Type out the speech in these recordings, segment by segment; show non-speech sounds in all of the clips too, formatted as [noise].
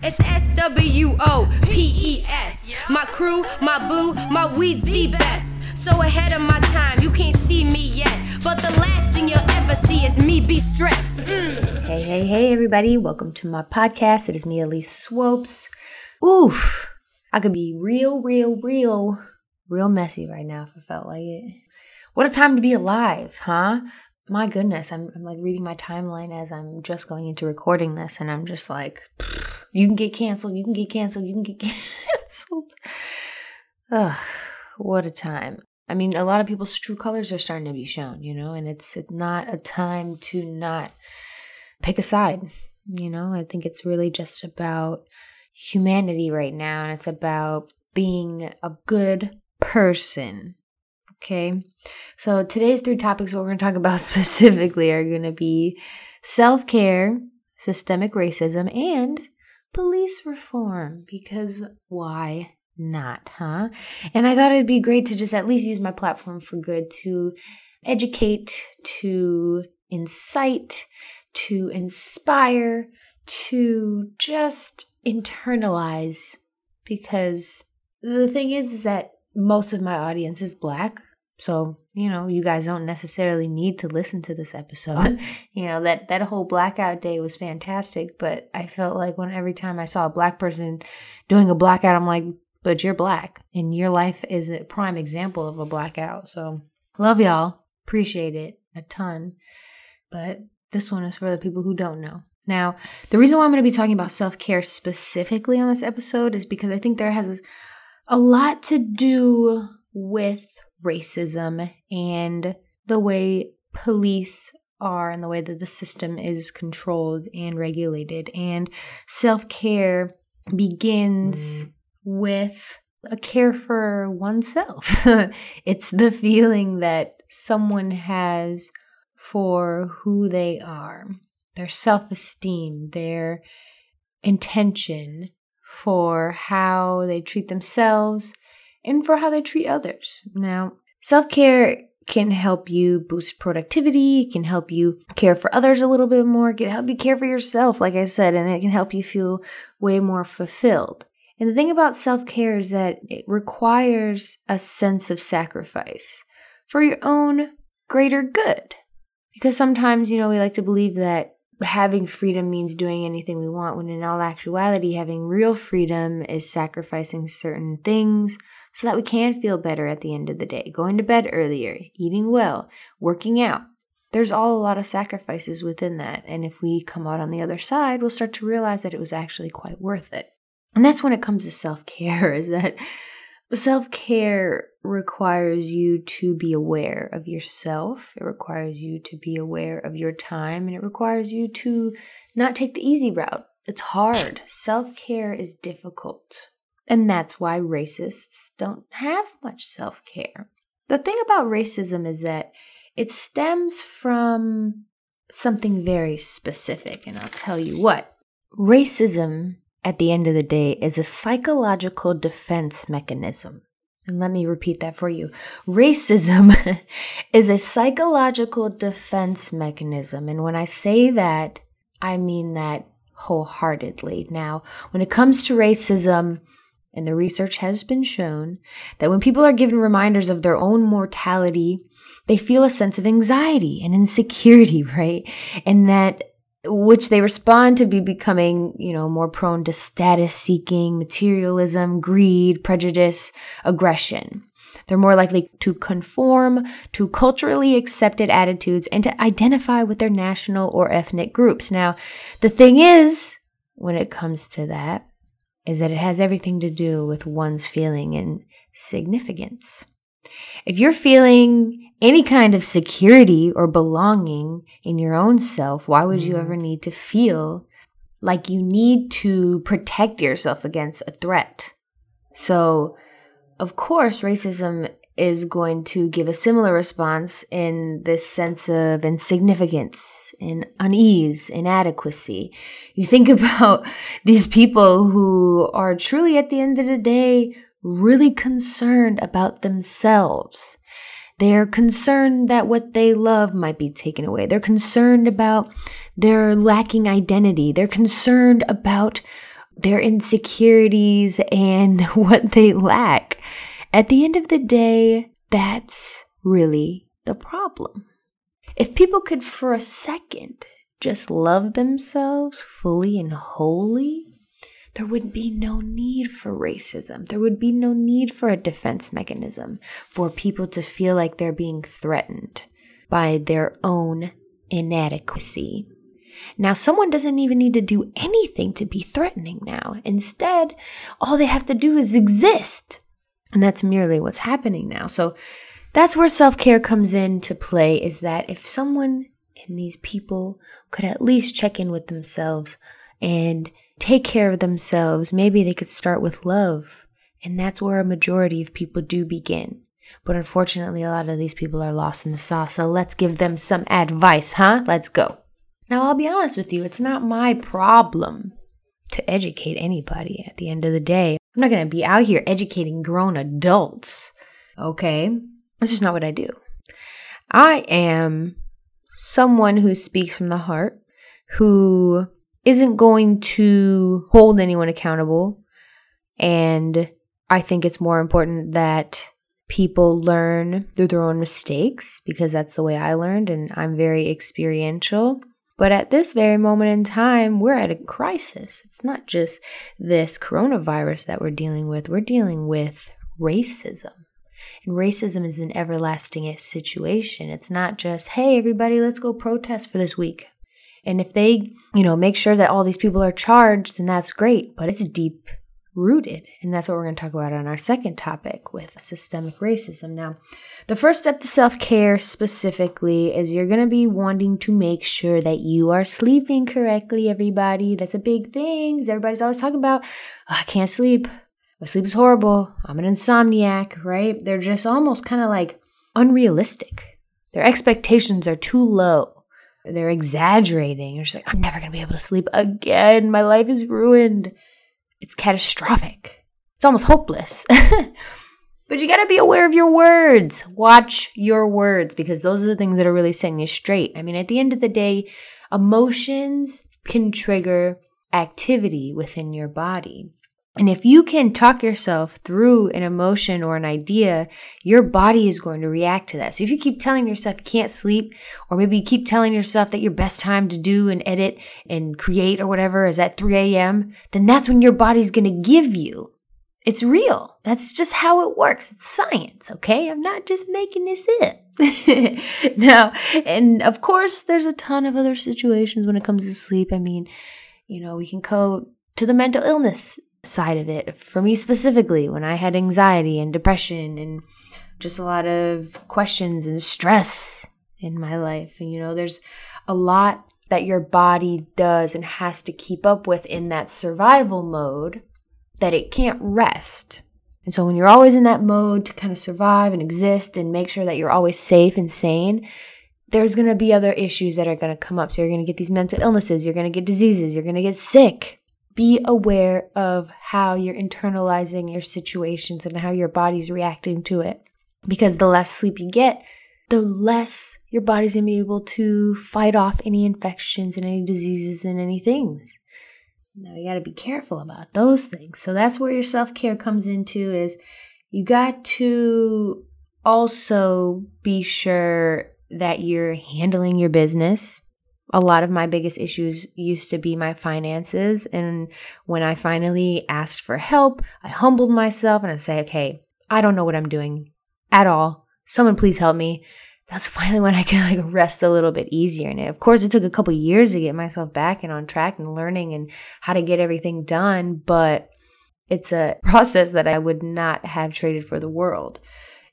It's S W O P E S. My crew, my boo, my weed's the best. So ahead of my time, you can't see me yet. But the last thing you'll ever see is me be stressed. Mm. Hey, hey, hey, everybody. Welcome to my podcast. It is me, Elise Swopes. Oof. I could be real, real, real, real messy right now if I felt like it. What a time to be alive, huh? My goodness, I'm, I'm like reading my timeline as I'm just going into recording this, and I'm just like, you can get canceled, you can get canceled, you can get [laughs] canceled. Ugh, what a time. I mean, a lot of people's true colors are starting to be shown, you know, and it's, it's not a time to not pick a side. You know, I think it's really just about humanity right now, and it's about being a good person. Okay. So today's three topics, what we're going to talk about [laughs] specifically, are going to be self care, systemic racism, and police reform. Because why not, huh? And I thought it'd be great to just at least use my platform for good to educate, to incite, to inspire, to just internalize. Because the thing is, is that most of my audience is black. So, you know, you guys don't necessarily need to listen to this episode. [laughs] you know, that that whole blackout day was fantastic, but I felt like when every time I saw a black person doing a blackout, I'm like, but you're black and your life is a prime example of a blackout. So, love y'all. Appreciate it a ton. But this one is for the people who don't know. Now, the reason why I'm going to be talking about self care specifically on this episode is because I think there has a lot to do with racism and the way police are and the way that the system is controlled and regulated. And self care begins mm. with a care for oneself. [laughs] it's the feeling that someone has for who they are, their self esteem, their intention for how they treat themselves and for how they treat others. Now, self care can help you boost productivity, it can help you care for others a little bit more, it can help you care for yourself, like I said, and it can help you feel way more fulfilled. And the thing about self care is that it requires a sense of sacrifice for your own greater good. Because sometimes, you know, we like to believe that having freedom means doing anything we want, when in all actuality, having real freedom is sacrificing certain things so that we can feel better at the end of the day. Going to bed earlier, eating well, working out. There's all a lot of sacrifices within that. And if we come out on the other side, we'll start to realize that it was actually quite worth it. And that's when it comes to self care, [laughs] is that self care requires you to be aware of yourself. It requires you to be aware of your time and it requires you to not take the easy route. It's hard. Self care is difficult. And that's why racists don't have much self care. The thing about racism is that it stems from something very specific, and I'll tell you what. Racism, at the end of the day, is a psychological defense mechanism. And let me repeat that for you. Racism [laughs] is a psychological defense mechanism. And when I say that, I mean that wholeheartedly. Now, when it comes to racism, and the research has been shown that when people are given reminders of their own mortality, they feel a sense of anxiety and insecurity, [laughs] right? And that which they respond to be becoming, you know, more prone to status seeking, materialism, greed, prejudice, aggression. They're more likely to conform to culturally accepted attitudes and to identify with their national or ethnic groups. Now, the thing is, when it comes to that, is that it has everything to do with one's feeling and significance. If you're feeling any kind of security or belonging in your own self, why would you ever mm. need to feel like you need to protect yourself against a threat? So, of course, racism is going to give a similar response in this sense of insignificance, in unease, inadequacy. You think [laughs] about these people who are truly, at the end of the day, really concerned about themselves. They're concerned that what they love might be taken away. They're concerned about their lacking identity. They're concerned about their insecurities and [laughs] what they lack. At the end of the day, that's really the problem. If people could for a second just love themselves fully and wholly, there would be no need for racism. There would be no need for a defense mechanism for people to feel like they're being threatened by their own inadequacy. Now, someone doesn't even need to do anything to be threatening now. Instead, all they have to do is exist. And that's merely what's happening now. So that's where self care comes into play is that if someone and these people could at least check in with themselves and take care of themselves, maybe they could start with love. And that's where a majority of people do begin. But unfortunately, a lot of these people are lost in the sauce. So let's give them some advice, huh? Let's go. Now, I'll be honest with you, it's not my problem to educate anybody at the end of the day. I'm not going to be out here educating grown adults, okay? That's just not what I do. I am someone who speaks from the heart, who isn't going to hold anyone accountable. And I think it's more important that people learn through their own mistakes because that's the way I learned and I'm very experiential. But at this very moment in time, we're at a crisis. It's not just this coronavirus that we're dealing with, we're dealing with racism. And racism is an everlasting situation. It's not just, hey, everybody, let's go protest for this week. And if they, you know, make sure that all these people are charged, then that's great. But it's deep rooted. And that's what we're going to talk about on our second topic with systemic racism. Now, the first step to self care specifically is you're going to be wanting to make sure that you are sleeping correctly, everybody. That's a big thing. Everybody's always talking about, oh, I can't sleep. My sleep is horrible. I'm an insomniac, right? They're just almost kind of like unrealistic. Their expectations are too low. They're exaggerating. You're just like, I'm never going to be able to sleep again. My life is ruined it's catastrophic. It's almost hopeless. [laughs] but you got to be aware of your words. Watch your words because those are the things that are really setting you straight. I mean, at the end of the day, emotions can trigger activity within your body. And if you can talk yourself through an emotion or an idea, your body is going to react to that. So if you keep telling yourself you can't sleep, or maybe you keep telling yourself that your best time to do and edit and create or whatever is at 3 a.m., then that's when your body's going to give you. It's real. That's just how it works. It's science, okay? I'm not just making this up. [laughs] now, and of course, there's a ton of other situations when it comes to sleep. I mean, you know, we can go to the mental illness side of it. For me specifically, when I had anxiety and depression and just a lot of questions and stress in my life. And you know, there's a lot that your body does and has to keep up with in that survival mode that it can't rest. And so when you're always in that mode to kind of survive and exist and make sure that you're always safe and sane, there's going to be other issues that are going to come up. So you're going to get these mental illnesses, you're going to get diseases, you're going to get sick be aware of how you're internalizing your situations and how your body's reacting to it. Because the less sleep you get, the less your body's gonna be able to fight off any infections and any diseases and any things. Now you gotta be careful about those things. So that's where your self-care comes into is you got to also be sure that you're handling your business a lot of my biggest issues used to be my finances. And when I finally asked for help, I humbled myself and I say, okay, I don't know what I'm doing at all. Someone please help me. That's finally when I could like rest a little bit easier in it. Of course, it took a couple years to get myself back and on track and learning and how to get everything done, but it's a [laughs] process that I would not have traded for the world.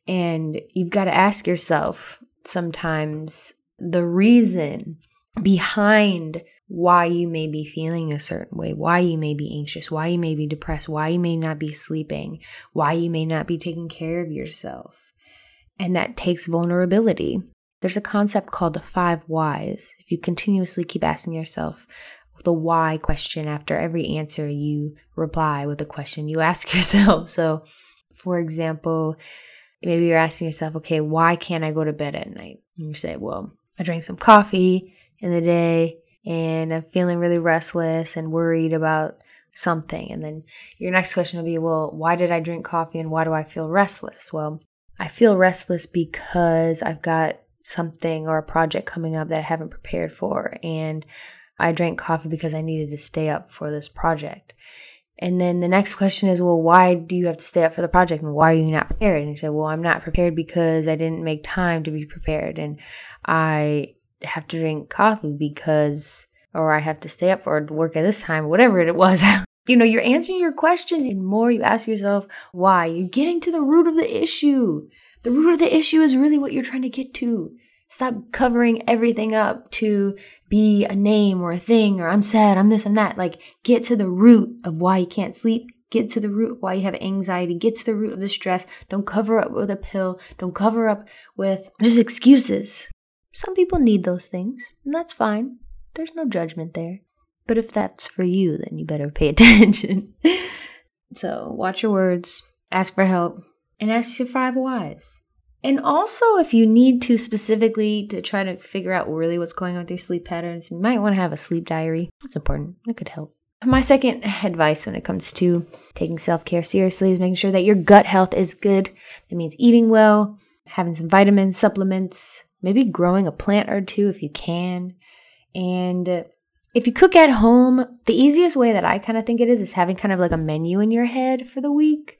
And you've got to ask yourself sometimes the reason behind why you may be feeling a certain way, why you may be anxious, why you may be depressed, why you may not be sleeping, why you may not be taking care of yourself. And that takes vulnerability. There's a concept called the five whys. If you continuously keep asking yourself the why question after every answer, you reply with a question you ask [laughs] yourself. So, for example, maybe you're asking yourself, okay, why can't I go to bed at night? And you say, well, I drank some coffee in the day and I'm feeling really restless and worried about something. And then your next question will be, well, why did I drink coffee and why do I feel restless? Well, I feel restless because I've got something or a project coming up that I haven't prepared for. And I drank coffee because I needed to stay up for this project. And then the next question is, well, why do you have to stay up for the project and why are you not prepared? And you say, well, I'm not prepared because I didn't make time to be prepared. And I have to drink coffee because, or I have to stay up or work at this time, whatever it was. [laughs] you know, you're answering your questions and more you ask yourself why. You're getting to the root of the issue. The root of the issue is really what you're trying to get to. Stop covering everything up to be a name or a thing or I'm sad, I'm this, I'm that. Like, get to the root of why you can't sleep. Get to the root why you have anxiety. Get to the root of the stress. Don't cover up with a pill. Don't cover up with just excuses. Some people need those things, and that's fine. There's no judgment there. But if that's for you, then you better pay [laughs] attention. so, watch your words, ask for help, and ask your five whys. And also, if you need to specifically to try to figure out really what's going on with your sleep patterns, you might want to have a sleep diary. That's important. That could help. My second advice when it comes to taking self care seriously is making sure that your gut health is good. That means eating well, having some vitamins, supplements, maybe growing a plant or two if you can. And if you cook at home, the easiest way that I kind of think it is is having kind of like a menu in your head for the week.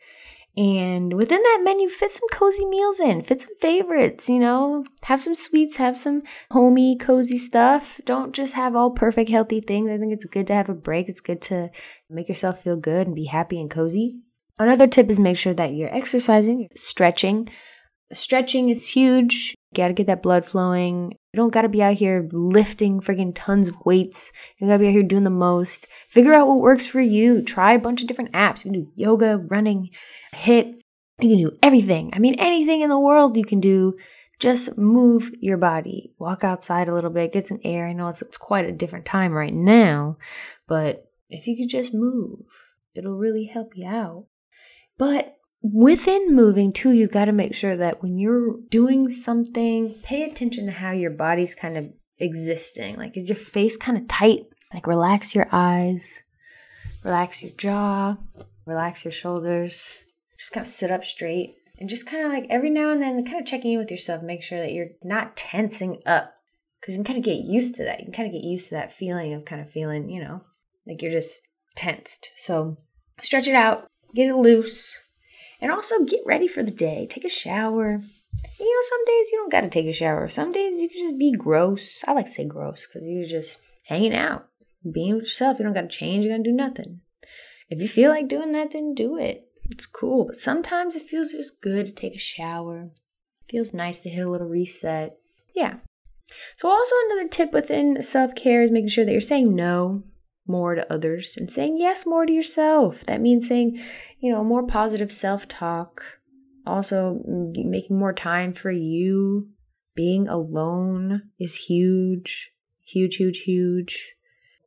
And within that menu, fit some cozy meals in, fit some favorites, you know, have some sweets, have some homey, cozy stuff. Don't just have all perfect, healthy things. I think it's good to have a break. It's good to make yourself feel good and be happy and cozy. Another tip is make sure that you're exercising, stretching. Stretching is huge. Gotta get that blood flowing. You don't gotta be out here lifting friggin' tons of weights. You gotta be out here doing the most. Figure out what works for you. Try a bunch of different apps. You can do yoga, running, HIIT. You can do everything. I mean, anything in the world you can do. Just move your body. Walk outside a little bit, get some air. I know it's, it's quite a different time right now, but if you could just move, it'll really help you out. But within moving too, you got to make sure that when you're doing something, pay attention to how your body's kind of existing. Like, is your face kind of tight? Like, relax your eyes, relax your jaw, relax your shoulders just kind of sit up straight and just kind of like every now and then kind of checking in with yourself, make sure that you're not tensing up because you can kind of get used to that. You can kind of get used to that feeling of kind of feeling, you know, like you're just tensed. So stretch it out, get it loose, and also get ready for the day. Take a shower. You know, some days you don't got to take a shower. Some days you can just be gross. I like to say gross because you're just hanging out, being with yourself. You don't got to change. You got to do nothing. If you feel like doing that, then do it. It's cool, but sometimes it feels just good to take a shower. It feels nice to hit a little reset. Yeah. So, also another tip within self care is making sure that you're saying no more to others and saying yes more to yourself. That means saying, you know, more positive self talk. Also, making more time for you. Being alone is huge, huge, huge, huge.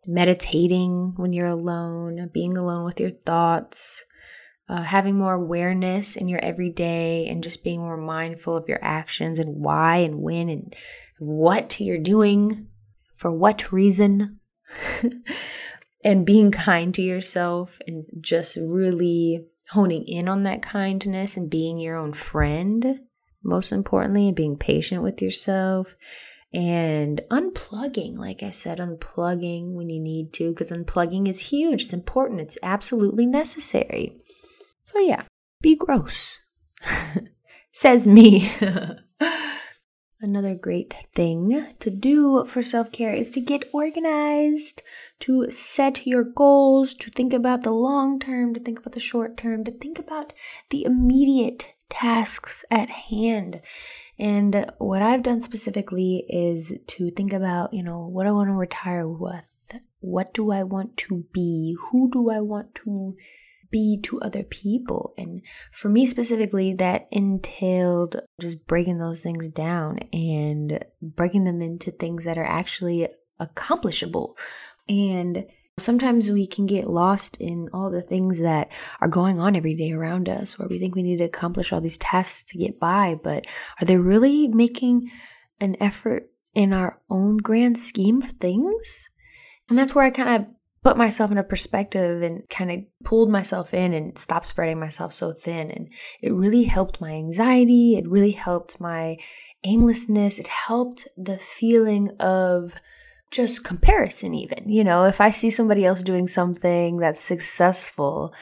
Meditating when you're alone, being alone with your thoughts uh, having more awareness in your everyday and just being more mindful of your actions and why and when and what you're doing for what reason [laughs] and being kind to yourself and just really honing in on that kindness and being your own friend most importantly and being patient with yourself and unplugging like i said unplugging when you need to because unplugging is huge it's important it's absolutely necessary so, yeah, be gross. [laughs] Says me. [laughs] Another great thing to do for self care is to get organized, to set your goals, to think about the long term, to think about the short term, to think about the immediate tasks at hand. And what I've done specifically is to think about, you know, what I want to retire with. What do I want to be? Who do I want to be to other people. And for me specifically, that entailed just breaking those things down and breaking them into things that are actually accomplishable. And sometimes we can get lost in all the things that are going on every day around us, where we think we need to accomplish all these tasks to get by, but are they really making an effort in our own grand scheme of things? And that's where I kind of put myself in a perspective and kind of pulled myself in and stopped spreading myself so thin. And it really helped my anxiety. It really helped my aimlessness. It helped the feeling of just comparison, even. You know, if I see somebody else doing something that's successful,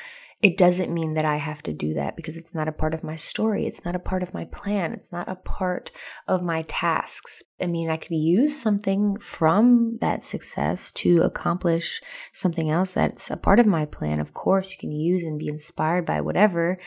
it doesn't mean that I have to do that because it's not a part of my story. It's not a part of my plan. It's not a part of my tasks. I mean, I could use something from that success to accomplish something else that's a part of my plan. Of course, you can use and be inspired by whatever,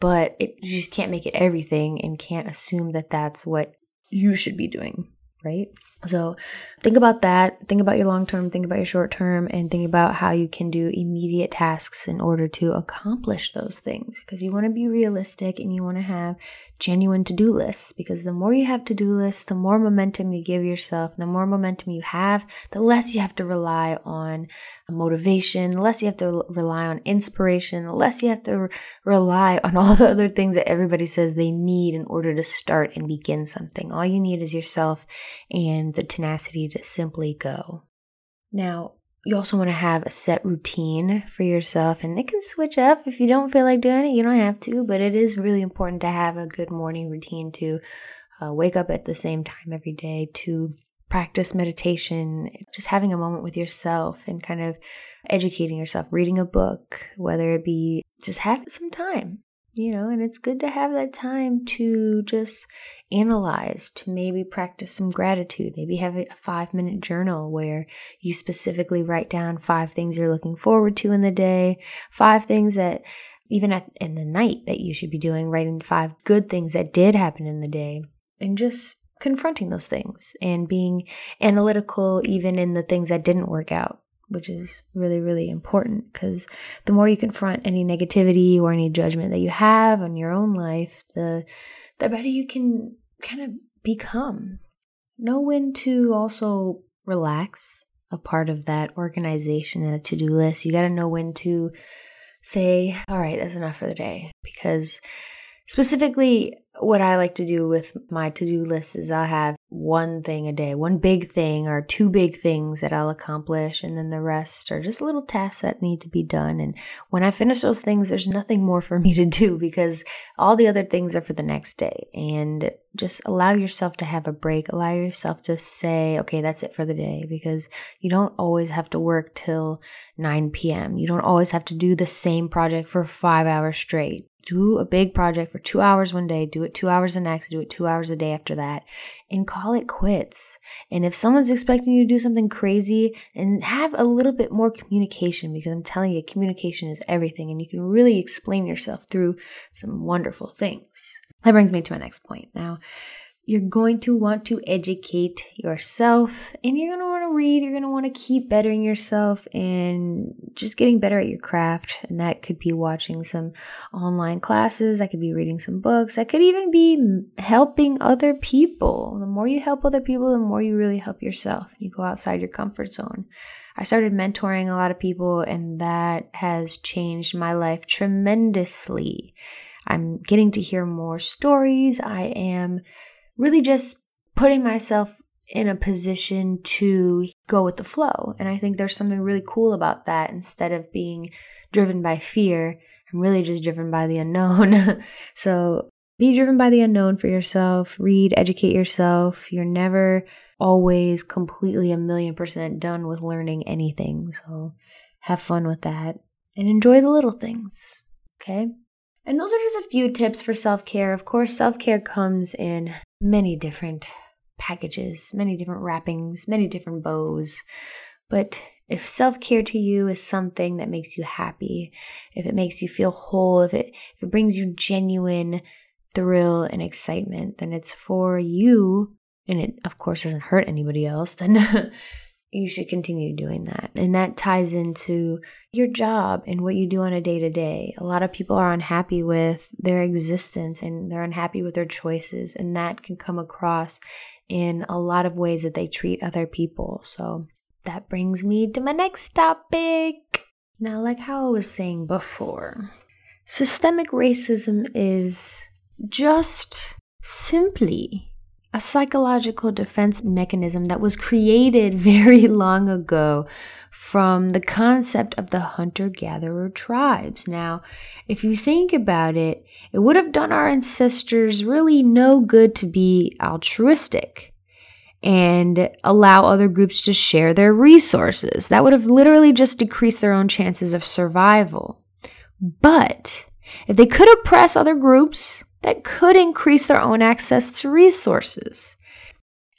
but it, you just can't make it everything and can't assume that that's what you should be doing, right? So think about that. Think about your long term, think about your short term, and think about how you can do immediate tasks in order to accomplish those things. Because you want to be realistic and you want to have genuine to do lists. Because the more you have to do lists, the more momentum you give yourself, the more momentum you have, the less you have to rely on uh, motivation, the less you have to rely on inspiration, the less you have to rely on [laughs] all the other things that everybody says they need in order to start and begin something. All you need is yourself and the tenacity to simply go. Now, you also want to have a set routine for yourself, and it can switch up if you don't feel like doing it. You don't have to, but it is really important to have a good morning routine to uh, wake up at the same time every day, to practice meditation, just having a moment with yourself and kind of educating yourself, reading a book, whether it be just have some time you know, and it's good to have that time to just analyze, to maybe practice some gratitude, maybe have a five minute journal where you specifically write down five things you're looking forward to in the day, five things that even at in the night that you should be doing, writing five good things that did happen in the day, and just confronting those things and being analytical even in the things that didn't work out which is really, really important because the more you confront any negativity or any judgment that you have on your own life, the the better you can kind of become. Know when to also relax a part of that organization and a to-do list. You got to know when to say, all right, that's enough for the day because specifically what I like to do with my to do list is I'll have one thing a day, one big thing or two big things that I'll accomplish, and then the rest are just little tasks that need to be done. And when I finish those things, there's nothing more for me [laughs] to do because all the other things are for the next day. And just allow yourself to have a break, allow yourself to say, okay, that's it for the day because you don't always have to work till 9 p.m. You don't always have to do the same project for five hours straight do a big project for two hours one day, do it two hours the next, do it two hours a day after that, and call it quits. And if someone's expecting you to do something crazy, and have a little bit more communication because I'm telling you, communication is everything, and you can really explain yourself through some wonderful things. That brings me to my next point. Now, you're going to want to educate yourself and you're going to want to read. You're going to want to keep bettering yourself and just getting better at your craft. And that could be watching some online classes. That could be reading some books. That could even be helping other people. The more you help other people, the more you really help yourself. You go outside your comfort zone. I started mentoring a lot of people, and that has changed my life tremendously. I'm getting to hear more stories. I am really just putting myself in a position to go with the flow. And I think there's something really cool about that instead of being driven by fear. I'm really just driven by the unknown. [laughs] so be driven by the unknown for yourself, read, educate yourself. You're never always completely a million percent done with learning anything. So have fun with that and enjoy the little things. Okay. And those are just a few tips for self care. Of course, self care comes in many different packages, many different wrappings, many different bows. But if self care to you is something that makes you happy, if it makes you feel whole, if it if it brings you genuine thrill and excitement, then it's for you, and it of course doesn't hurt anybody else. Then [laughs] you should continue doing that. And that ties into your job and what you do on a day to day. A lot of people are unhappy with their existence and they're unhappy with their choices, and that can come across in a lot of ways that they treat other people. So that brings me to my next topic. Now, like how I was saying before, systemic racism is just simply a psychological defense mechanism that was created [laughs] very long ago from the concept of the hunter gatherer tribes. Now, if you think about it, it would have done our ancestors really no good to be altruistic and allow other groups to share their resources. That would have literally just decreased their own chances of survival. But if they could oppress other groups, that could increase their own access to resources.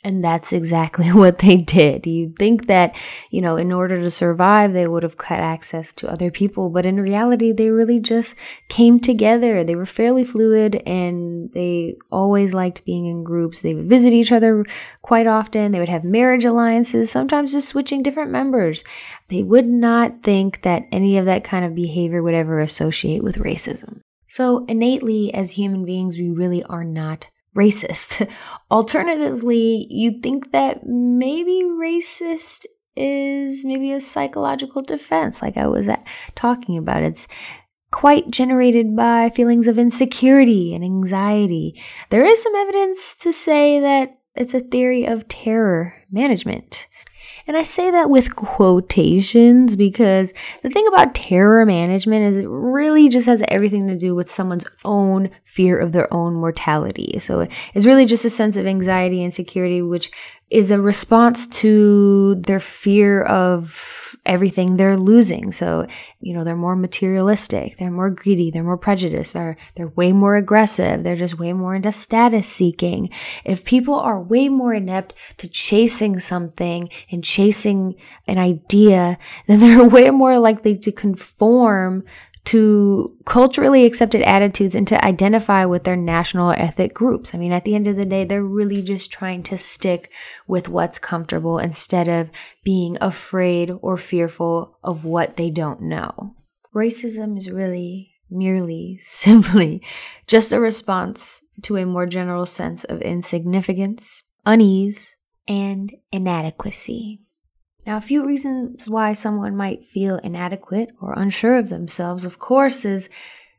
And that's exactly [laughs] what they did. You'd think that, you know, in order to survive, they would have cut access to other people. But in reality, they really just came together. They were fairly fluid and they always liked being in groups. They would visit each other quite often. They would have marriage alliances, sometimes just switching different members. They would not think that any of that kind of behavior would ever associate with racism. So, innately, as human beings, we really are not racist. [laughs] Alternatively, you think that maybe racist is maybe a psychological defense, like I was talking about. It's quite generated by feelings of insecurity and anxiety. There is some evidence to say that it's a theory of terror management. And I say that with quotations because the thing about terror management is it really just has everything to do with someone's own fear of their own mortality. So it's really just a sense of anxiety and security, which is a response to their fear of everything they're losing. So, you know, they're more materialistic, they're more greedy, they're more prejudiced, they're they're way more aggressive, they're just way more into status seeking. If people are way more inept to chasing something and chasing an idea, then [laughs] they're way more likely to conform to culturally accepted attitudes and to identify with their national ethnic groups. I mean, at the end of the day, they're really just trying to stick with what's comfortable instead of being afraid or fearful of what they don't know. Racism is really merely, [laughs] simply just a response to a more general sense of insignificance, unease, and inadequacy. Now, a few reasons why someone might feel inadequate or unsure of themselves, of course, is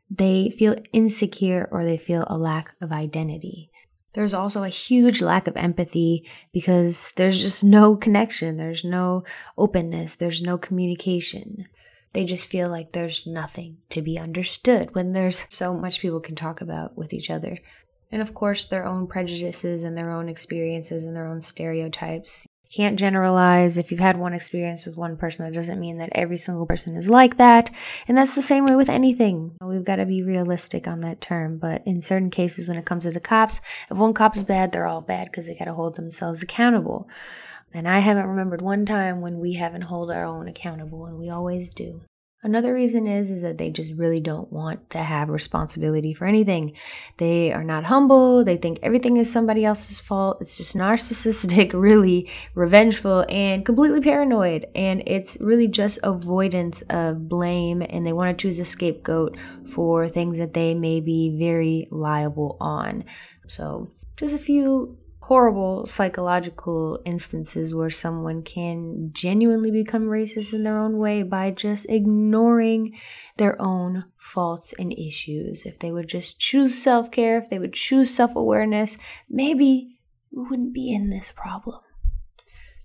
they feel insecure or they feel a lack of identity. There's also a huge lack of empathy because there's just no connection, there's no openness, there's no communication. They just feel like there's nothing to be understood when there's so much people can talk about with each other. And of course, their own prejudices and their own experiences and their own stereotypes can't generalize. If you've had one experience with one person, that doesn't mean that every single person is like that. And that's the same way with anything. We've got to be realistic on that term. But in certain cases, when it comes to the cops, if one cop is bad, they're all bad because they got to hold themselves accountable. And I haven't remembered one time when we haven't hold our own accountable, and we always do. Another reason is is that they just really don't want to have responsibility for anything. They are not humble, they think everything is somebody else's fault. It's just narcissistic, [laughs] really revengeful and completely paranoid and it's really just avoidance of blame and they want to choose a scapegoat for things that they may be very liable on. So, just a few horrible psychological instances where someone can genuinely become racist in their own way by just ignoring their own faults and issues. If they would just choose self care, if they would choose self awareness, maybe we wouldn't be in this problem.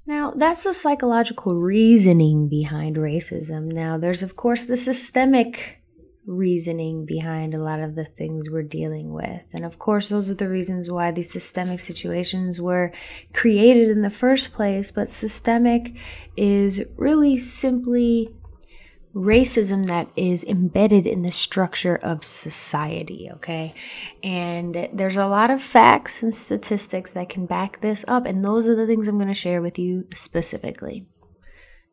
Now, that's the psychological reasoning behind racism. Now, there's, of course, the systemic reasoning behind a lot of the things we're dealing with. And of course, those are the reasons why these systemic situations were created in the first place. But systemic is really simply racism that is embedded in the structure of society, okay? And there's a lot of facts and statistics that can back this up. And those are the things I'm going to share with you specifically.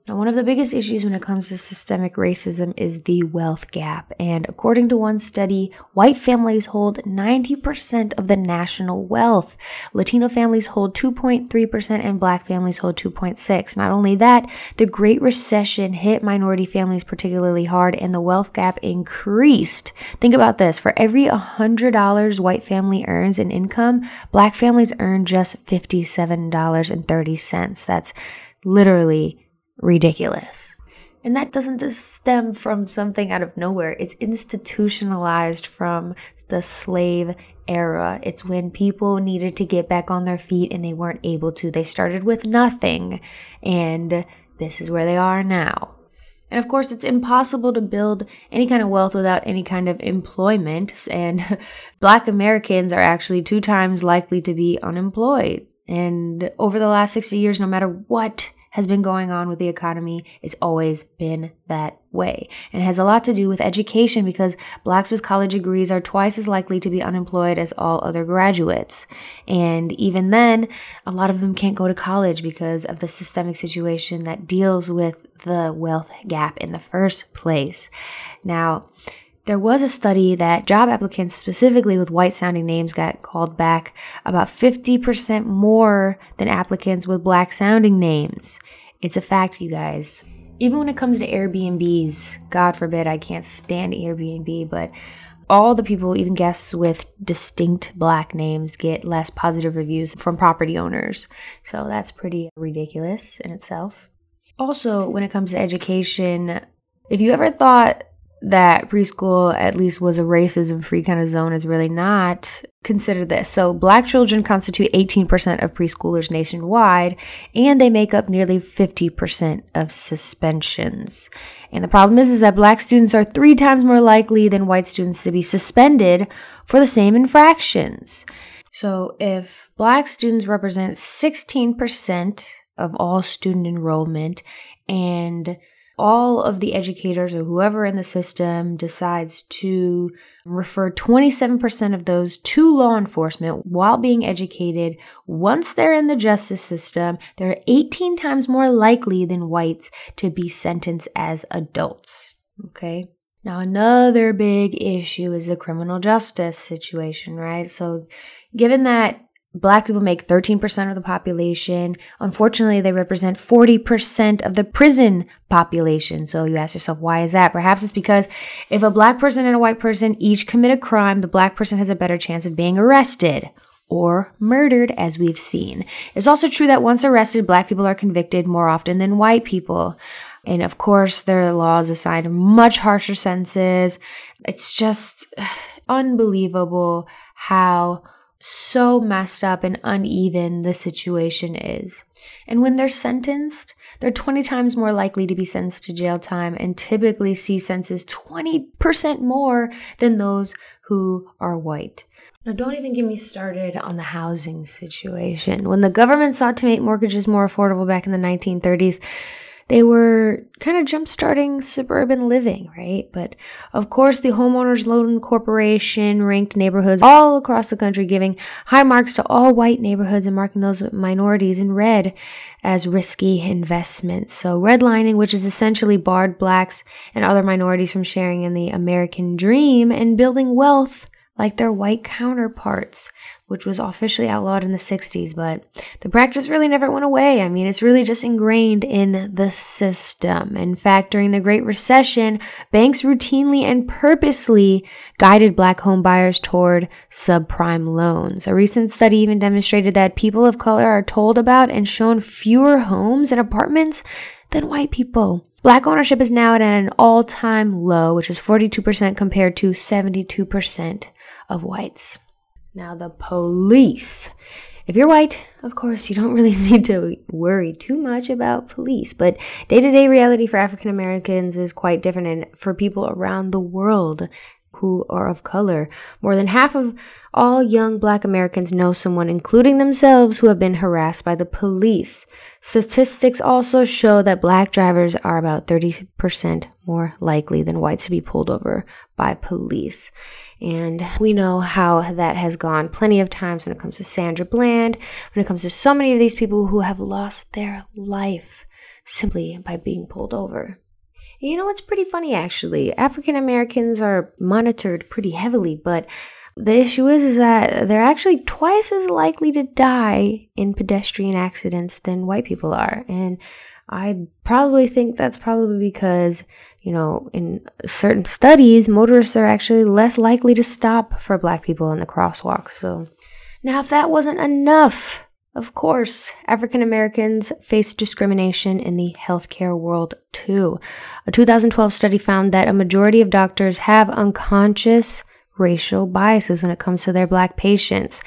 Now, one of the biggest issues when it comes to systemic racism is the wealth gap. And according to one study, white families hold 90% of the national wealth. Latino families hold 2.3% and black families hold 2.6. Not only that, the Great Recession hit minority families particularly hard and the wealth gap increased. Think about this. For every $100 white family earns in income, black families earn just $57.30. That's literally ridiculous. And that doesn't just stem from something out of nowhere, it's institutionalized from the slave era. It's when people needed to get back on their feet and they weren't able to. They started with nothing, and this is where they are now. And of course, it's impossible to build any kind of wealth without any kind of employment. And [laughs] black Americans are actually two times likely to be unemployed. And over the last 60 years, no matter what has been going on with the economy, it's always been that way. And it has a lot to do with education because blacks with college degrees are twice as likely to be unemployed as all other graduates. And even then, a lot of them can't go to college because of the systemic situation that deals with the wealth gap in the first place. Now, there was a study that job applicants, specifically with white sounding names, got called back about 50% more than applicants with black sounding names. It's a fact, you guys. Even when it comes to Airbnbs, God forbid I can't stand Airbnb, but all the people, even guests with distinct black names, get less positive reviews from property owners. So that's pretty ridiculous in itself. Also, when it comes to education, if you ever thought that preschool at least was a racism free kind of zone is really not. Consider this. So, black children constitute 18% of preschoolers nationwide, and they make up nearly 50% of suspensions. And the problem is, is that black students are three times more likely than white students to be suspended for the same infractions. So, if black students represent 16% of all student enrollment and all of the educators or whoever in the system decides to refer 27% of those to law enforcement while being educated, once they're in the justice system, they're 18 times more likely than whites to be sentenced as adults. Okay. Now, another big issue is the criminal justice situation, right? So, given that Black people make 13% of the population. Unfortunately, they represent 40% of the prison population. So you ask yourself, why is that? Perhaps it's because if a black person and a white person each commit a crime, the black person has a better chance of being arrested or murdered, as we've seen. It's also true that once arrested, black people are convicted more often than white people. And of course, there are laws assigned much harsher sentences. It's just [sighs] unbelievable how so messed up and uneven the situation is. And when they're sentenced, they're 20 times more likely to be sentenced to jail time and typically see sentences 20% more than those who are white. Now, don't even get me started on the housing situation. When the government sought to make mortgages more affordable back in the 1930s, they were kind of jump-starting suburban living, right? But of course, the Homeowners Loan Corporation ranked neighborhoods all across the country, giving high marks to all white neighborhoods and marking those with minorities in red as risky investments. So redlining, which is essentially barred blacks and other minorities from sharing in the American dream and building wealth like their white counterparts, which was officially outlawed in the 60s, but the practice really never went away. I mean, it's really just ingrained in the system. In fact, during the Great Recession, banks routinely and purposely guided black home buyers toward subprime loans. A recent study even demonstrated that people of color are told about and shown fewer homes and apartments than white people. Black ownership is now at an all time low, which is 42% compared to 72% of whites. Now, the police. If you're white, of course, you don't [laughs] really need to worry too much about police, but day to day reality for African Americans is quite different and for people around the world who are of color. More than half of all young black Americans know someone, including themselves, who have been harassed by the police. Statistics also show that black drivers are about 30% more likely than whites to be pulled over by police. And we know how that has gone plenty of times when it comes to Sandra Bland, when it comes to so many of these people who have lost their life simply by being pulled over. You know, it's pretty funny actually. African Americans are monitored pretty heavily, but the issue is, is that they're actually twice as likely to die in pedestrian accidents than white people are. And I probably think that's probably because, you know, in certain studies, motorists are actually less likely to stop for black people in the crosswalk. So now, if that wasn't enough of course, African Americans face discrimination in the healthcare world too. A 2012 study found that a majority of doctors have unconscious racial biases when it comes to their black patients.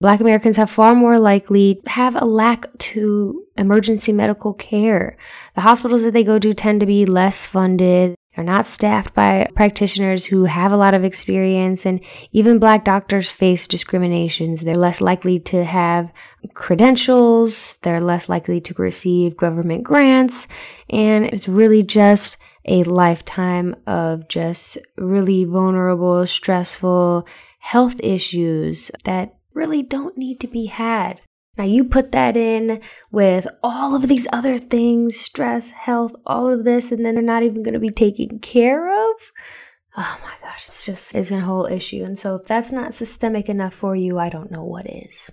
Black Americans have far more likely have a lack to emergency medical care. The hospitals that they go to tend to be less funded. They're not staffed by practitioners who have a lot of experience, and even black doctors face discriminations. They're less likely to have credentials, they're less likely to receive government grants, and it's really just a lifetime of just really vulnerable, stressful health issues that really don't need to be had. Now, you put that in with all of these other things stress, health, all of this, and then they're not even going to be taken care of. Oh my gosh, it's just it's a whole issue. And so, if that's not systemic enough for you, I don't know what is.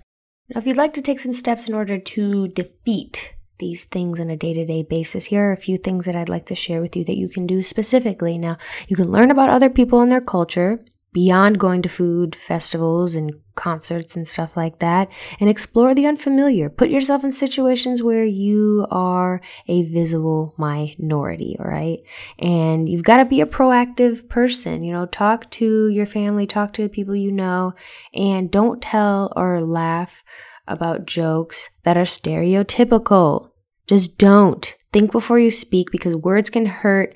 Now, if you'd like to take some steps in order to defeat these things on a day to day basis, here are a few things that I'd like to share with you that you can do specifically. Now, you can learn about other people and their culture beyond going to food festivals and concerts and stuff like that and explore the unfamiliar. Put yourself in situations where you are a visible minority, all right? And you've got to be a proactive person, you know, talk to your family, talk to the people you know, and don't tell or laugh about jokes that are stereotypical. Just don't. Think before you speak because words can hurt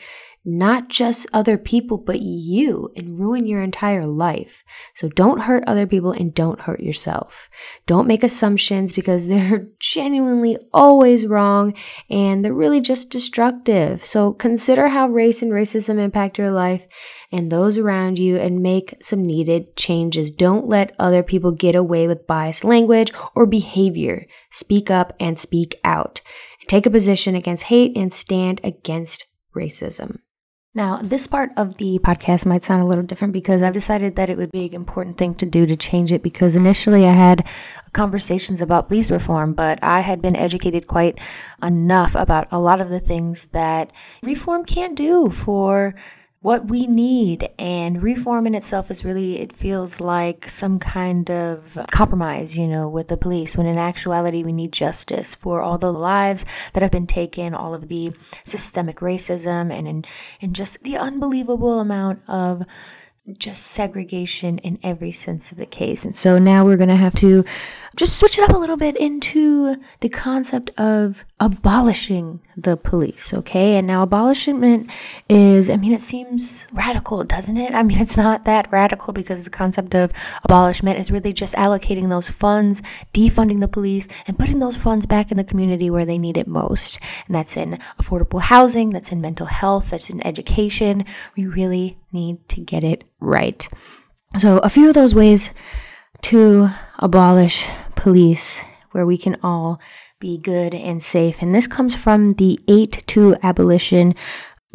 not just other people, but you and ruin your entire life. So don't hurt other people and don't hurt yourself. Don't make assumptions because [laughs] they're genuinely always wrong and they're really just destructive. So consider how race and racism impact your life and those around you and make some needed changes. Don't let other people get away with biased language or behavior. Speak up and speak out. Take a position against hate and stand against racism. Now, this part of the podcast might sound a little different because I've decided that it would be an important thing to do to change it because initially I had conversations about police reform, but I had been educated quite enough about a lot of the things that reform can't do for what we need and reform in itself is really it feels like some kind of compromise you know with the police when in actuality we need justice for all the lives that have been taken all of the systemic racism and and just the unbelievable amount of just segregation in every sense of the case. And so now we're going to have to just switch it up a little bit into the concept of abolishing the police, okay? And now abolishment is, I mean, it seems radical, doesn't it? I mean, it's not that radical because the concept of abolishment is really just allocating those funds, defunding the police, and putting those funds back in the community where they need it most. And that's in affordable housing, that's in mental health, that's in education. We really need to get it right. So, a few of those ways to abolish police where we can all be good and safe. And this comes from the 8 to Abolition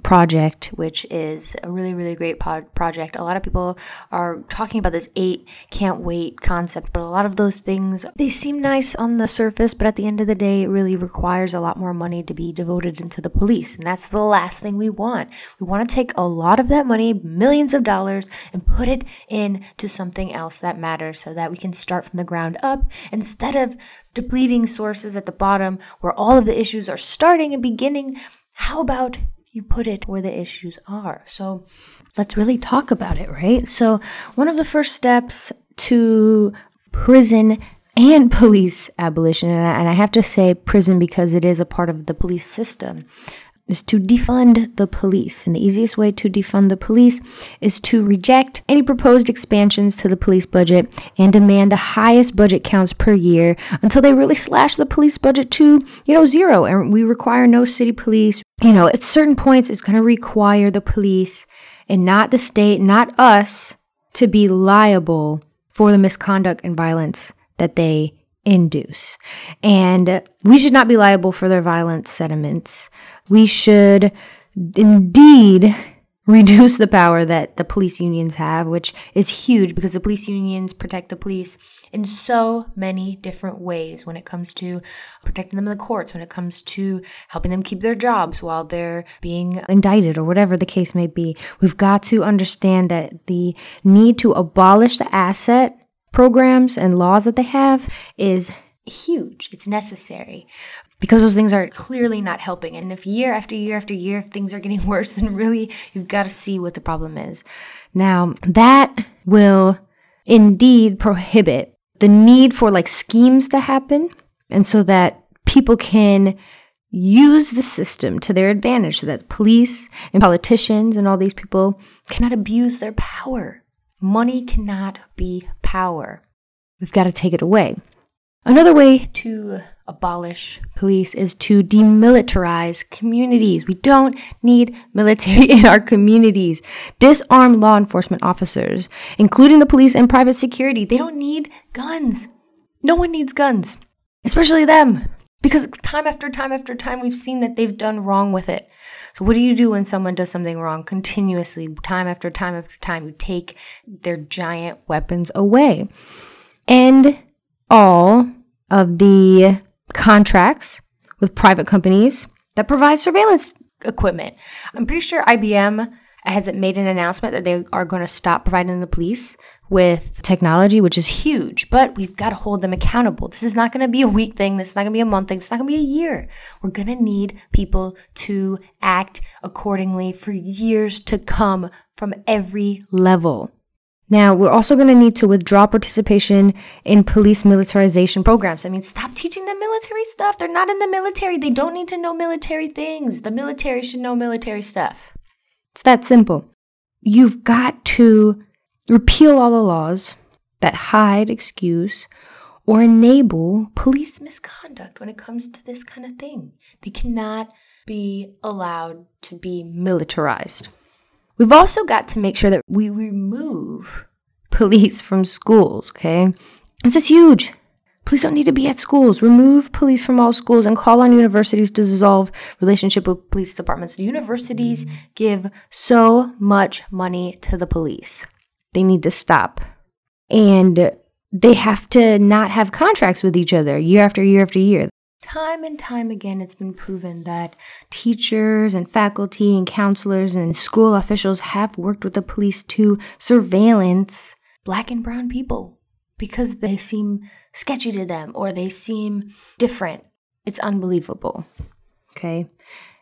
project, which is a really, really great pod- project. A lot of people are talking about this eight can't wait concept, but a lot of those things, they seem nice on the surface, but at the end of the day, it really requires a lot more money to be devoted into the police. And that's the last thing we want. We want to take a lot of that money, millions of dollars, and put it into something else that matters so that we can start from the ground up instead of depleting sources at the bottom where all of the issues are starting and beginning. How about you put it where the issues are. So let's really talk about it, right? So, one of the first steps to prison and police abolition, and I have to say prison because it is a part of the police system, is to defund the police. And the easiest way to defund the police is to reject any proposed expansions to the police budget and demand the highest budget counts per year until they really slash the police budget to, you know, zero. And we require no city police. You know, at certain points, it's going to require the police and not the state, not us, to be liable for the misconduct and violence that they induce. And we should not be liable for their violent sentiments we should indeed reduce the power that the police unions have, which is huge because the police unions protect the police in so many different ways when it comes to protecting them in the courts, when it comes to helping them keep their jobs while they're being indicted or whatever the case may be. We've got to understand that the need to abolish the asset programs and laws that they have is huge. It's necessary because those things are clearly not helping. And if year after year after year things are getting [laughs] worse, then really you've got to see what the problem is. Now, that will indeed prohibit the need for like schemes to happen and so that people can use the system to their advantage so that police and politicians and all these people cannot abuse their power. Money cannot be power. We've got to take it away. Another way to abolish police is to demilitarize communities. We don't need military [laughs] in our communities. Disarm law enforcement officers, including the police and private security. They don't need guns. No one needs guns, especially them. Because time after time after time, we've seen that they've done wrong with it. So, what do you do when someone does something wrong continuously, time after time after time? You take their giant weapons away. And all of the contracts with private companies that provide surveillance equipment. I'm pretty sure IBM has made an announcement that they are going to stop providing the police with technology, which is huge, but we've got to hold them accountable. This is not going to be a week thing. This is not going to be a month thing. It's not going to be a year. We're going to need people to act accordingly for years to come from every level. Now, we're also going to need to withdraw participation in police militarization programs. I mean, stop teaching them military stuff. They're not in the military. They don't need to know military things. The military should know military stuff. It's that simple. You've got to repeal all the laws that hide, excuse, or enable police misconduct when it comes to this kind of thing. They cannot be allowed to be militarized. We've also got to make sure that we remove police from schools, okay? This is huge. Police don't need to be at schools. Remove police from all schools and call on universities to dissolve relationship with police departments. Universities give so much money to the police. They need to stop. And they have to not have contracts with each other year after year after year. Time and time again, it's been proven that teachers and faculty and counselors and school officials have worked with the police to surveillance black and brown people because they seem sketchy to them or they seem different. It's unbelievable. Okay.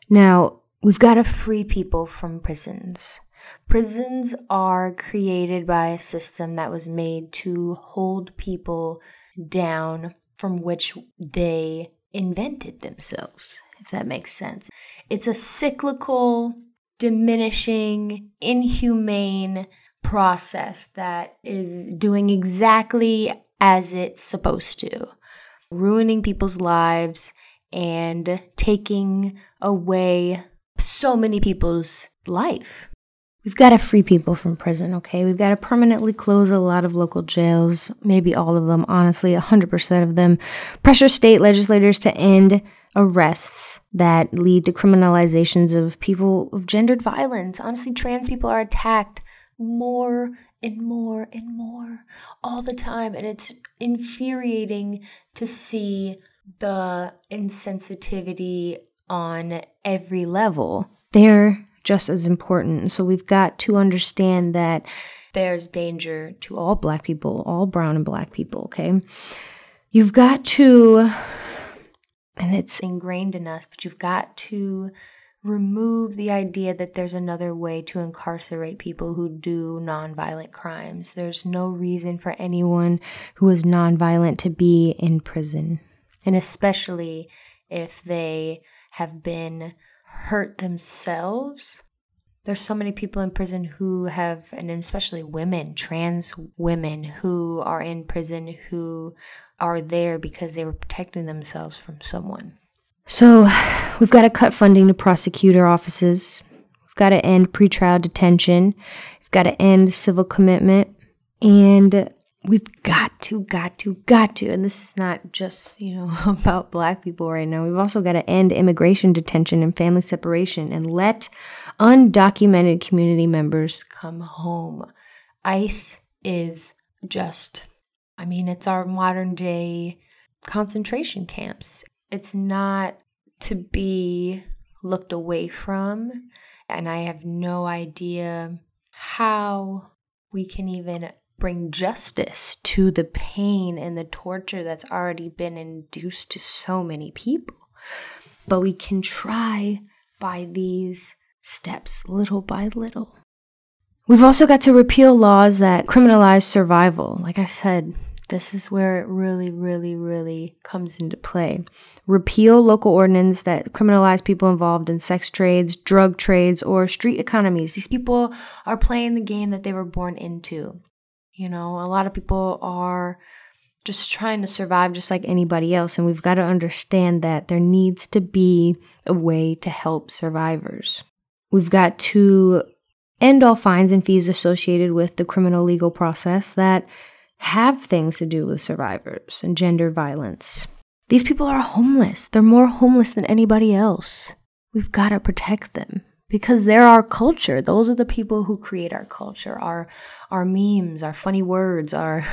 Now, we've got to free people from prisons. Prisons are created by a system that was made to hold people down from which they invented themselves, if that makes sense. It's a cyclical, diminishing, inhumane process that is doing exactly as it's supposed to, ruining people's lives and taking away so many people's life. We've got to free people from prison, okay? We've got to permanently close a lot of local jails, maybe all of them, honestly, 100% of them. Pressure state legislators to end arrests that lead to criminalizations of people of gendered violence. Honestly, trans people are attacked more and more and more all the time, and it's infuriating to see the insensitivity on every level. They're just as important. So we've got to understand that there's danger to all black people, all brown and black people, okay? You've got to, and it's ingrained in us, but you've got to remove the idea that there's another way to incarcerate people who do nonviolent crimes. There's no reason for anyone who is nonviolent to be in prison. And especially if they have been hurt themselves. There's so many people in prison who have, and especially women, trans women who are in prison who are there because they were protecting themselves from someone. So we've got to cut funding to prosecutor offices. We've got to end pretrial detention. We've got to end civil commitment. And we've got to, got to, got to, and this is not just, you know, [laughs] about black people right now. We've also got to end immigration detention and family separation and let undocumented community members come home. ICE is just, I mean, it's our modern day concentration camps. It's not to be looked away from, and I have no idea how we can even bring justice to the pain and the torture that's already been induced to so many people. But we can try by these steps, little by little. We've also got to repeal laws that criminalize survival. Like I said, this is where it really, really, really comes into play. Repeal local ordinance that criminalize people involved in sex trades, drug trades, or street economies. These people are playing the game that they were born into. You know, a lot of people are just trying to survive just like anybody else. And we've got to understand that there needs to be a way to help survivors. We've got to end all fines and fees associated with the criminal legal process that have things to do with survivors and gender violence. These people are homeless. They're more homeless than anybody else. We've got to protect them because they're our culture. Those are the people who create our culture, our our memes, our funny words, our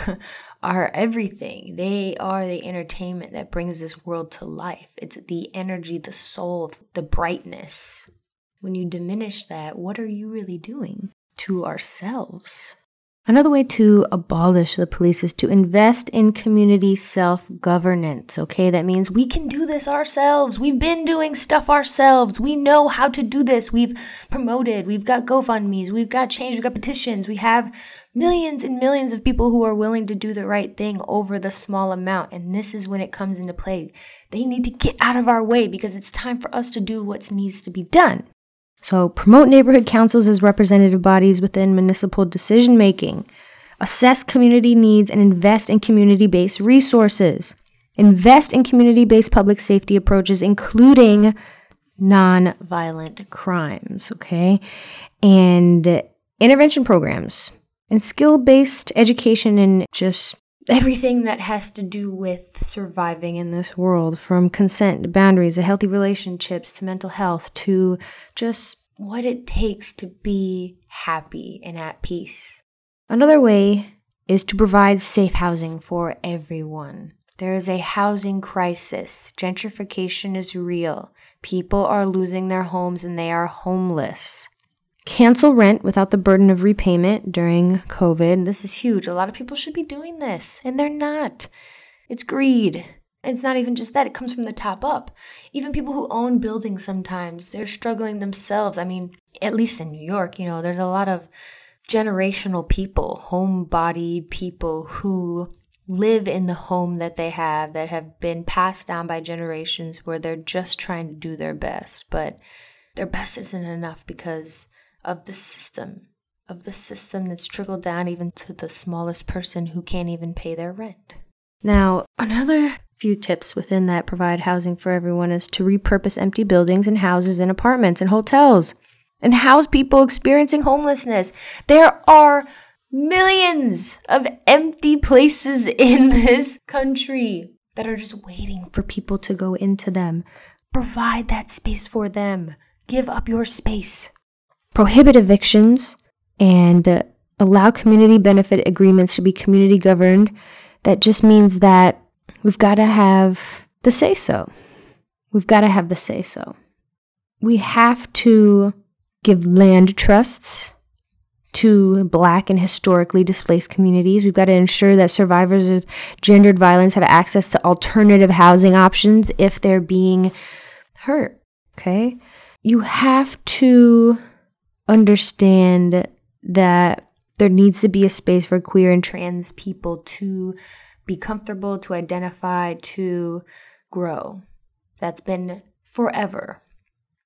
[laughs] our everything. They are the entertainment that brings this world to life. It's the energy, the soul, the brightness. When you diminish that, what are you really doing to ourselves? Another way to abolish the police is to invest in community self governance. Okay, that means we can do this ourselves. We've been doing stuff ourselves. We know how to do this. We've promoted, we've got GoFundMe's, we've got change, we've got petitions, we have millions and millions of people who are willing to do the right thing over the small amount. And this is when it comes into play. They need to get out of our way because it's time for us to do what needs to be done. So, promote neighborhood councils as representative bodies within municipal decision making. Assess community needs and invest in community based resources. Invest in community based public safety approaches, including non-violent crimes, okay? And intervention programs and skill based education and just everything that has to do with surviving in this world from consent to boundaries to healthy relationships to mental health to just what it takes to be happy and at peace. Another way is to provide safe housing for everyone. There is a housing crisis. Gentrification is real. People are losing their homes and they are homeless cancel rent without the burden of repayment during COVID. This is huge. A lot of people should be doing this, and they're not. It's greed. It's not even just that, it comes from the top up. Even people who own buildings sometimes, they're struggling themselves. I mean, at least in New York, you know, there's a lot of generational people, homebodied people who live in the home that they have that have been passed down by generations where they're just trying to do their best, but their best isn't enough because of the system, of the system that's trickled down even to the smallest person who can't even pay their rent. Now, another few tips within that provide housing for everyone is to repurpose empty buildings and houses and apartments and hotels and house people experiencing homelessness. There are millions of empty places [laughs] in this country that are just waiting for people to go into them. Provide that space for them. Give up your space prohibit evictions, and uh, allow community benefit agreements to be community governed. That just means that we've got to have the say so. We've got to have the say so. We have to give land trusts to black and historically displaced communities. We've got to ensure that survivors of gendered violence have access to alternative housing options if they're being hurt. Okay? You have to understand that there needs to be a space for queer and trans people to be comfortable, to identify, to grow. That's been forever.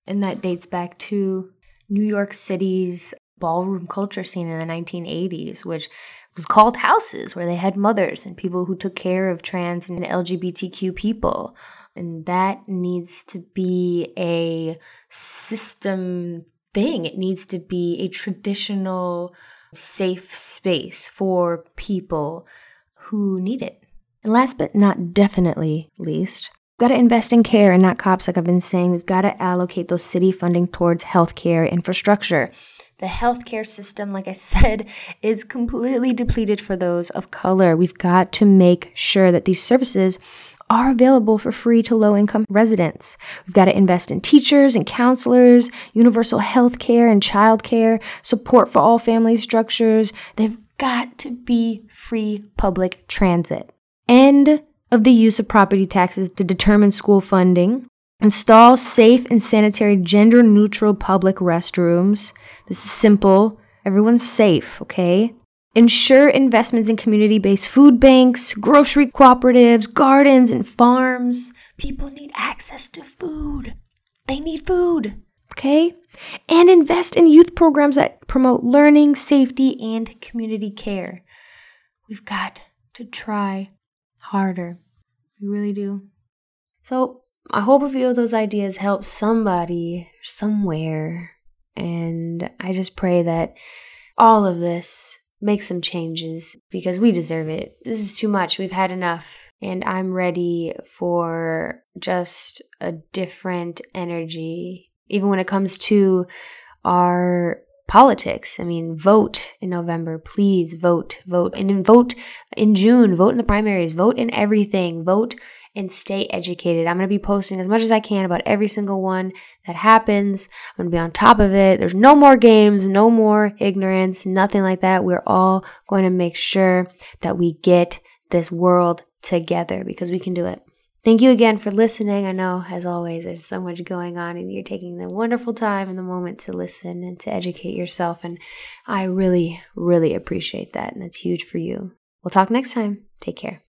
And that dates back to New York City's ballroom culture scene in the 1980s, which was called houses, where they had mothers and people who took care of trans and LGBTQ people. And that needs to be a system thing. It needs to be a traditional, safe space for people who need it. And last but not definitely least, we've got to invest in care and not cops, like I've been saying. We've got to allocate those city funding towards healthcare infrastructure. The healthcare system, like I said, [laughs] is completely depleted for those of color. We've got to make sure that these services are available for free to low income residents. We've got to invest in teachers and counselors, universal health care and child care, support for all family structures. They've got to be free public transit. End of the use of property taxes to determine school funding. Install safe and sanitary gender neutral public restrooms. This is simple. Everyone's safe, okay? Ensure investments in community based food banks, grocery cooperatives, gardens, and farms. People need access to food. They need food, okay? And invest in youth programs that promote learning, safety, and community care. We've got to try harder. We really do. So, I hope a few of those ideas help somebody somewhere. And I just pray that all of this makes some changes because we deserve it. This is too much. We've had enough. And I'm ready for just a different energy, even when it comes to our politics. I mean, vote in November, please vote, vote, and then vote in June, vote in the primaries, vote in everything, vote and stay educated. I'm going to be posting as much as I can about every single one that happens. I'm going to be on top of it. There's no more games, no more ignorance, nothing like that. We're all going to make sure that we get this world together because we can do it. Thank you again for listening. I know, as always, there's so much going on, and you're taking the wonderful time and the moment to listen and to educate yourself. And I really, really appreciate that. And that's huge for you. We'll talk next time. Take care.